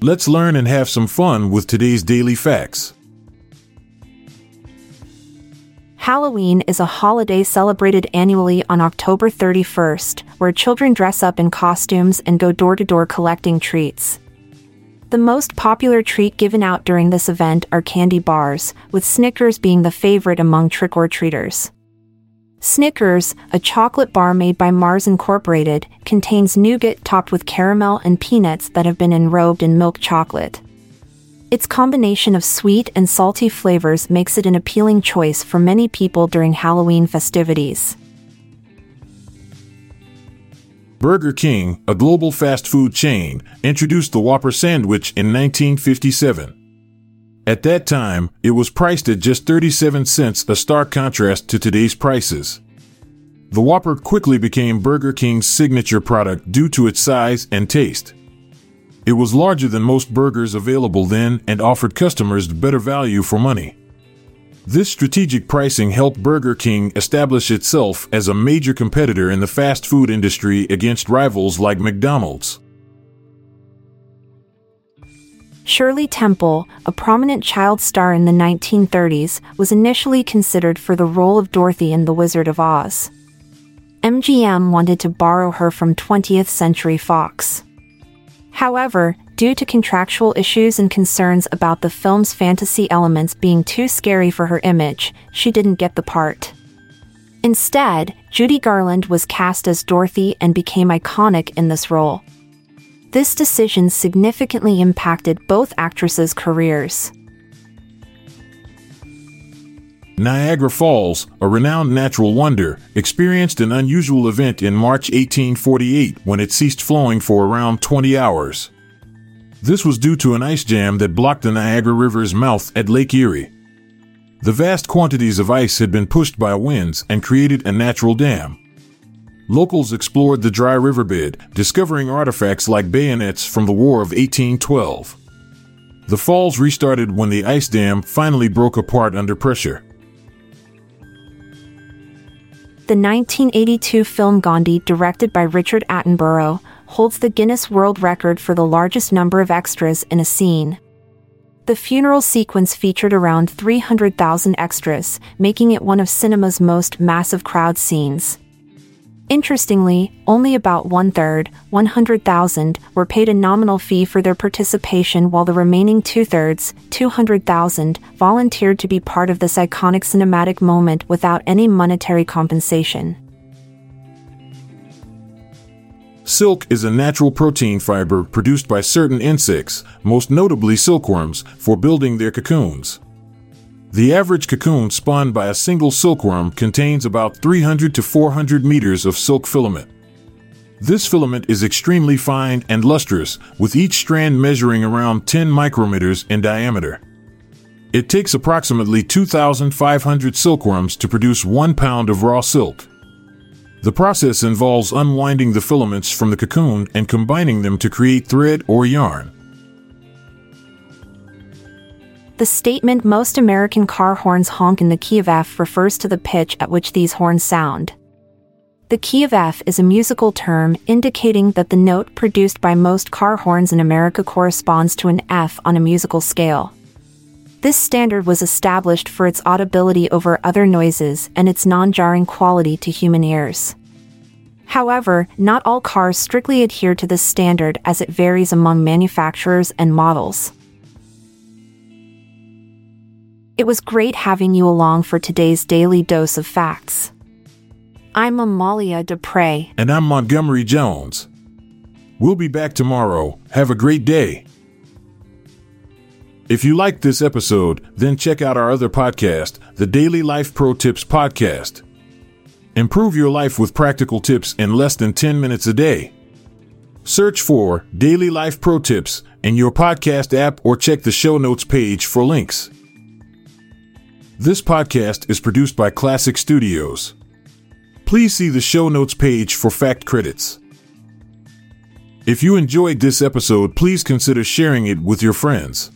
Let's learn and have some fun with today's daily facts. Halloween is a holiday celebrated annually on October 31st, where children dress up in costumes and go door to door collecting treats. The most popular treat given out during this event are candy bars, with Snickers being the favorite among trick or treaters. Snickers, a chocolate bar made by Mars Incorporated, contains nougat topped with caramel and peanuts that have been enrobed in milk chocolate. Its combination of sweet and salty flavors makes it an appealing choice for many people during Halloween festivities. Burger King, a global fast food chain, introduced the Whopper sandwich in 1957. At that time, it was priced at just 37 cents, a stark contrast to today's prices. The Whopper quickly became Burger King's signature product due to its size and taste. It was larger than most burgers available then and offered customers better value for money. This strategic pricing helped Burger King establish itself as a major competitor in the fast food industry against rivals like McDonald's. Shirley Temple, a prominent child star in the 1930s, was initially considered for the role of Dorothy in The Wizard of Oz. MGM wanted to borrow her from 20th Century Fox. However, due to contractual issues and concerns about the film's fantasy elements being too scary for her image, she didn't get the part. Instead, Judy Garland was cast as Dorothy and became iconic in this role. This decision significantly impacted both actresses' careers. Niagara Falls, a renowned natural wonder, experienced an unusual event in March 1848 when it ceased flowing for around 20 hours. This was due to an ice jam that blocked the Niagara River's mouth at Lake Erie. The vast quantities of ice had been pushed by winds and created a natural dam. Locals explored the dry riverbed, discovering artifacts like bayonets from the War of 1812. The falls restarted when the ice dam finally broke apart under pressure. The 1982 film Gandhi, directed by Richard Attenborough, holds the Guinness World Record for the largest number of extras in a scene. The funeral sequence featured around 300,000 extras, making it one of cinema's most massive crowd scenes. Interestingly, only about one third, 100,000, were paid a nominal fee for their participation, while the remaining two thirds, 200,000, volunteered to be part of this iconic cinematic moment without any monetary compensation. Silk is a natural protein fiber produced by certain insects, most notably silkworms, for building their cocoons. The average cocoon spawned by a single silkworm contains about 300 to 400 meters of silk filament. This filament is extremely fine and lustrous, with each strand measuring around 10 micrometers in diameter. It takes approximately 2,500 silkworms to produce one pound of raw silk. The process involves unwinding the filaments from the cocoon and combining them to create thread or yarn. The statement most American car horns honk in the key of F refers to the pitch at which these horns sound. The key of F is a musical term indicating that the note produced by most car horns in America corresponds to an F on a musical scale. This standard was established for its audibility over other noises and its non jarring quality to human ears. However, not all cars strictly adhere to this standard as it varies among manufacturers and models. It was great having you along for today's daily dose of facts. I'm Amalia Dupre. And I'm Montgomery Jones. We'll be back tomorrow. Have a great day. If you liked this episode, then check out our other podcast, the Daily Life Pro Tips Podcast. Improve your life with practical tips in less than 10 minutes a day. Search for Daily Life Pro Tips in your podcast app or check the show notes page for links. This podcast is produced by Klassic Studios. Please see the show notes page for fact credits. If you enjoyed this episode, please consider sharing it with your friends.